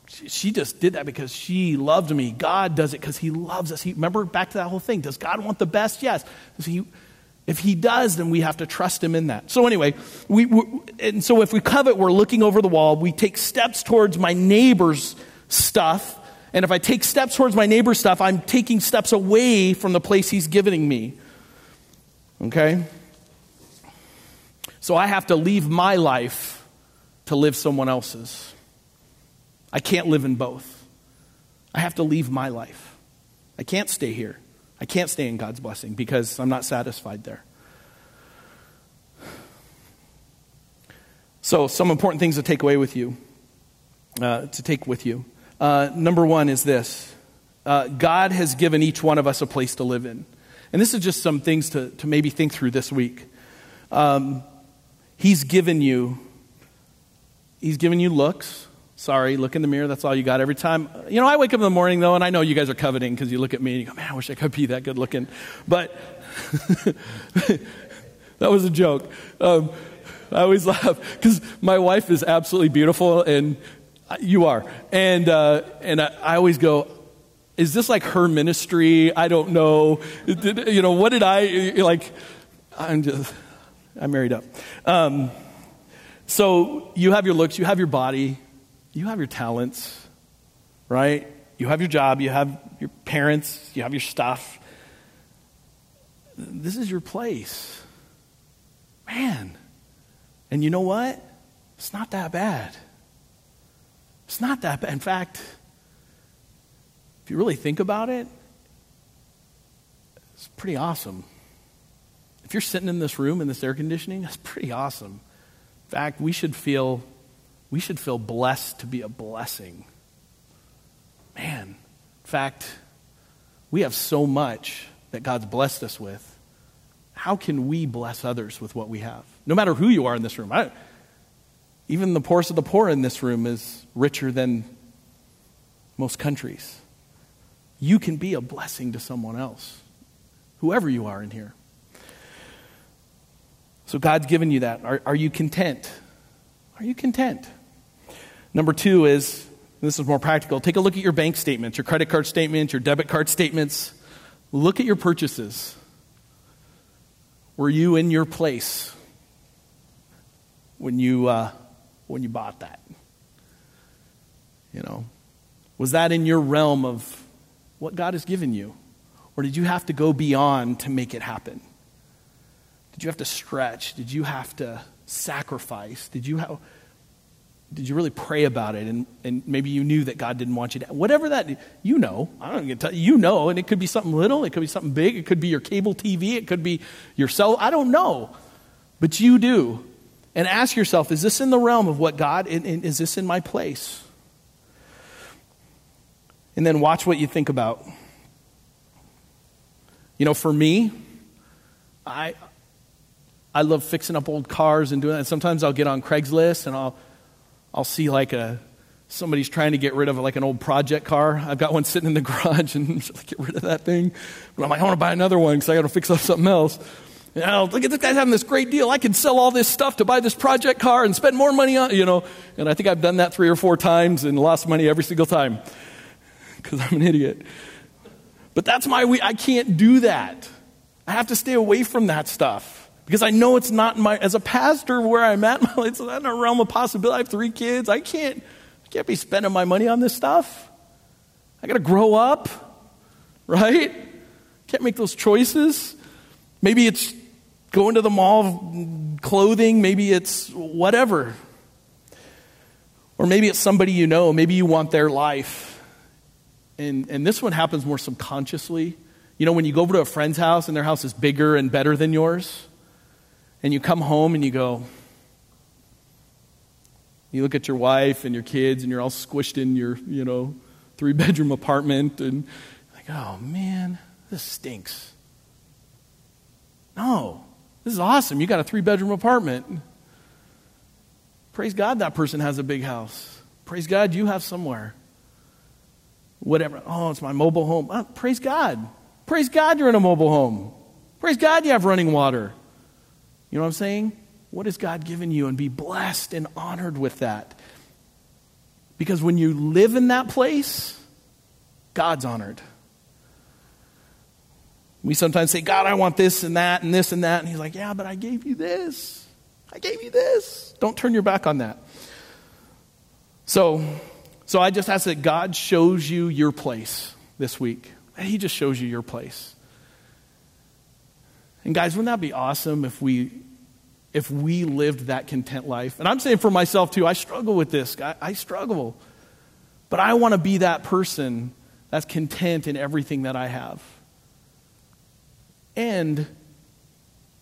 she just did that because she loved me. God does it because He loves us. He, remember back to that whole thing. Does God want the best? Yes. Does He if he does, then we have to trust him in that. So, anyway, we, and so if we covet, we're looking over the wall. We take steps towards my neighbor's stuff. And if I take steps towards my neighbor's stuff, I'm taking steps away from the place he's giving me. Okay? So I have to leave my life to live someone else's. I can't live in both. I have to leave my life. I can't stay here. I can't stay in God's blessing because I'm not satisfied there. So, some important things to take away with you, uh, to take with you. Uh, number one is this uh, God has given each one of us a place to live in. And this is just some things to, to maybe think through this week. Um, he's given you, he's given you looks, Sorry, look in the mirror. That's all you got every time. You know, I wake up in the morning though, and I know you guys are coveting because you look at me and you go, man, I wish I could be that good looking. But [LAUGHS] that was a joke. Um, I always laugh because my wife is absolutely beautiful, and you are. And, uh, and I, I always go, is this like her ministry? I don't know. Did, you know, what did I, like, I'm just, I'm married up. Um, so you have your looks, you have your body, you have your talents, right? You have your job, you have your parents, you have your stuff. This is your place. Man. And you know what? It's not that bad. It's not that bad. In fact, if you really think about it, it's pretty awesome. If you're sitting in this room in this air conditioning, that's pretty awesome. In fact, we should feel we should feel blessed to be a blessing. Man, in fact, we have so much that God's blessed us with. How can we bless others with what we have? No matter who you are in this room. I, even the poorest of the poor in this room is richer than most countries. You can be a blessing to someone else, whoever you are in here. So God's given you that. Are, are you content? Are you content? Number two is this is more practical. Take a look at your bank statements, your credit card statements, your debit card statements. Look at your purchases. Were you in your place when you, uh, when you bought that? You know, was that in your realm of what God has given you? Or did you have to go beyond to make it happen? Did you have to stretch? Did you have to sacrifice? Did you have, did you really pray about it? And, and maybe you knew that God didn't want you to, whatever that, you know, I don't even tell you, know, and it could be something little, it could be something big, it could be your cable TV, it could be your cell, I don't know. But you do. And ask yourself, is this in the realm of what God, and, and is this in my place? And then watch what you think about. You know, for me, I, I love fixing up old cars and doing that. Sometimes I'll get on Craigslist and I'll, I'll see like a, somebody's trying to get rid of like an old project car. I've got one sitting in the [LAUGHS] garage and [LAUGHS] get rid of that thing. But I'm like, I want to buy another one because I got to fix up something else. You oh, know, look at this guy's having this great deal. I can sell all this stuff to buy this project car and spend more money on, you know. And I think I've done that three or four times and lost money every single time [LAUGHS] because I'm an idiot. But that's my, I can't do that. I have to stay away from that stuff because I know it's not my, as a pastor where I'm at, [LAUGHS] it's not in a realm of possibility. I have three kids. I can't, I can't be spending my money on this stuff. I got to grow up, right? Can't make those choices. Maybe it's going to the mall, clothing, maybe it's whatever. Or maybe it's somebody you know, maybe you want their life. And, and this one happens more subconsciously. You know, when you go over to a friend's house and their house is bigger and better than yours, and you come home and you go, you look at your wife and your kids and you're all squished in your, you know, three bedroom [LAUGHS] apartment and like, oh man, this stinks. No, this is awesome. You got a three bedroom apartment. Praise God that person has a big house. Praise God you have somewhere. Whatever. Oh, it's my mobile home. Oh, praise God. Praise God you're in a mobile home. Praise God you have running water. You know what I'm saying? What has God given you? And be blessed and honored with that. Because when you live in that place, God's honored. We sometimes say, God, I want this and that and this and that. And He's like, Yeah, but I gave you this. I gave you this. Don't turn your back on that. So, so I just ask that God shows you your place this week. He just shows you your place. And guys, wouldn't that be awesome if we if we lived that content life? And I'm saying for myself too, I struggle with this. I, I struggle. But I want to be that person that's content in everything that I have. And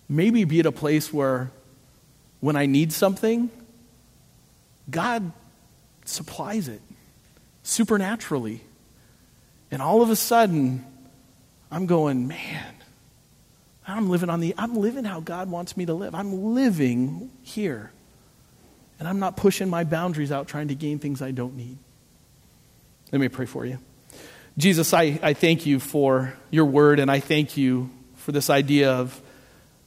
maybe be at a place where when I need something, God supplies it supernaturally. And all of a sudden, I'm going, man, I'm living on the I'm living how God wants me to live. I'm living here. And I'm not pushing my boundaries out trying to gain things I don't need. Let me pray for you. Jesus, I, I thank you for your word, and I thank you for this idea of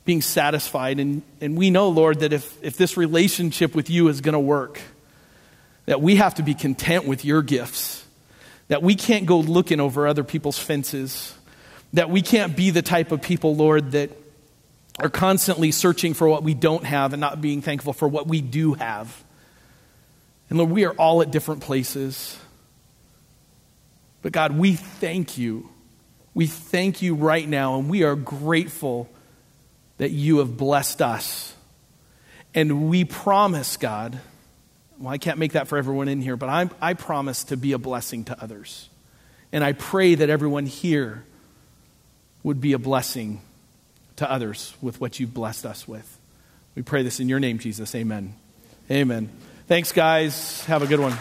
being satisfied. And, and we know, Lord, that if, if this relationship with you is going to work, that we have to be content with your gifts, that we can't go looking over other people's fences, that we can't be the type of people, Lord, that are constantly searching for what we don't have and not being thankful for what we do have. And Lord, we are all at different places. But God, we thank you. We thank you right now, and we are grateful that you have blessed us. And we promise, God, well, I can't make that for everyone in here, but I, I promise to be a blessing to others. And I pray that everyone here would be a blessing to others with what you've blessed us with. We pray this in your name, Jesus. Amen. Amen. Thanks, guys. Have a good one.